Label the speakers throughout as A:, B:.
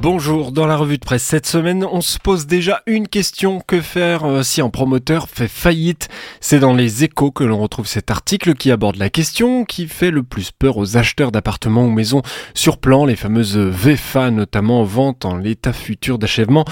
A: Bonjour, dans la revue de presse cette semaine, on se pose déjà une question. Que faire euh, si un promoteur fait faillite? C'est dans les échos que l'on retrouve cet article qui aborde la question qui fait le plus peur aux acheteurs d'appartements ou maisons sur plan, les fameuses VFA notamment vente en l'état futur d'achèvement.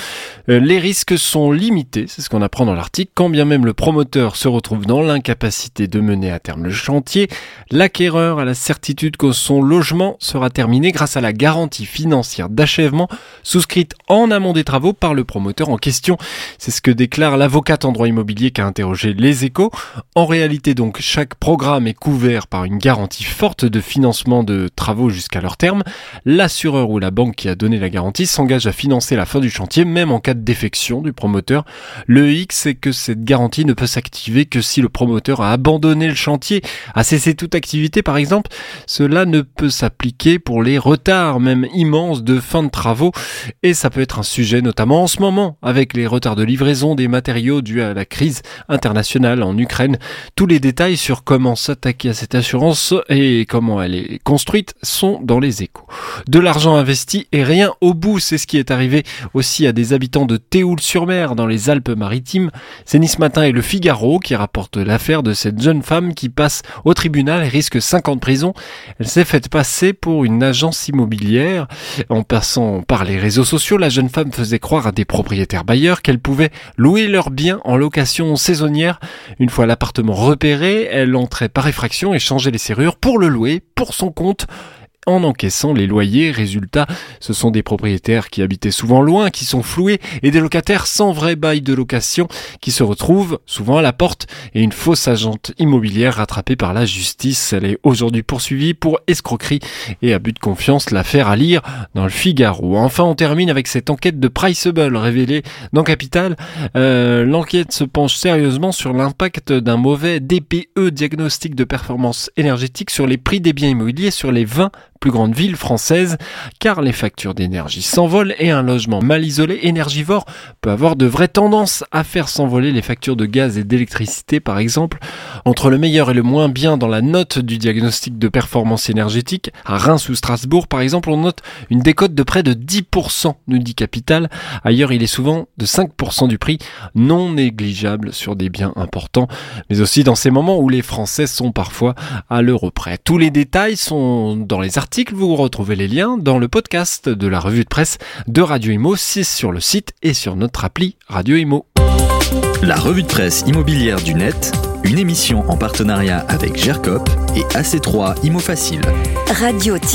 A: Euh, les risques sont limités, c'est ce qu'on apprend dans l'article, quand bien même le promoteur se retrouve dans l'incapacité de mener à terme le chantier, l'acquéreur a la certitude que son logement sera terminé grâce à la garantie financière d'achèvement souscrite en amont des travaux par le promoteur en question. C'est ce que déclare l'avocate en droit immobilier qui a interrogé les échos. En réalité donc, chaque programme est couvert par une garantie forte de financement de travaux jusqu'à leur terme. L'assureur ou la banque qui a donné la garantie s'engage à financer la fin du chantier même en cas de défection du promoteur. Le X, c'est que cette garantie ne peut s'activer que si le promoteur a abandonné le chantier, a cessé toute activité par exemple. Cela ne peut s'appliquer pour les retards même immenses de fin de travaux et ça peut être un sujet notamment en ce moment avec les retards de livraison des matériaux dus à la crise internationale en Ukraine. Tous les détails sur comment s'attaquer à cette assurance et comment elle est construite sont dans les échos. De l'argent investi et rien au bout, c'est ce qui est arrivé aussi à des habitants de Théoul-sur-Mer dans les Alpes-Maritimes. C'est Nice Matin et le Figaro qui rapportent l'affaire de cette jeune femme qui passe au tribunal et risque 5 ans de prison. Elle s'est faite passer pour une agence immobilière en passant par les réseaux sociaux, la jeune femme faisait croire à des propriétaires bailleurs qu'elle pouvait louer leurs biens en location saisonnière. Une fois l'appartement repéré, elle entrait par effraction et changeait les serrures pour le louer pour son compte en encaissant les loyers. Résultat, ce sont des propriétaires qui habitaient souvent loin, qui sont floués, et des locataires sans vrai bail de location qui se retrouvent souvent à la porte et une fausse agente immobilière rattrapée par la justice. Elle est aujourd'hui poursuivie pour escroquerie et abus de confiance. L'affaire à lire dans le Figaro. Enfin, on termine avec cette enquête de Priceable révélée dans Capital. Euh, L'enquête se penche sérieusement sur l'impact d'un mauvais DPE, diagnostic de performance énergétique, sur les prix des biens immobiliers sur les 20 plus grande ville française, car les factures d'énergie s'envolent et un logement mal isolé, énergivore, peut avoir de vraies tendances à faire s'envoler les factures de gaz et d'électricité par exemple. Entre le meilleur et le moins bien dans la note du diagnostic de performance énergétique, à Reims ou Strasbourg par exemple, on note une décote de près de 10%, nous dit Capital. Ailleurs, il est souvent de 5% du prix, non négligeable sur des biens importants, mais aussi dans ces moments où les Français sont parfois à l'euro près. Tous les détails sont dans les articles vous retrouvez les liens dans le podcast de la revue de presse de Radio Imo, 6 sur le site et sur notre appli Radio Imo.
B: La revue de presse immobilière du net, une émission en partenariat avec GERCOP et AC3 Imo Facile.
C: Radio-imo.fr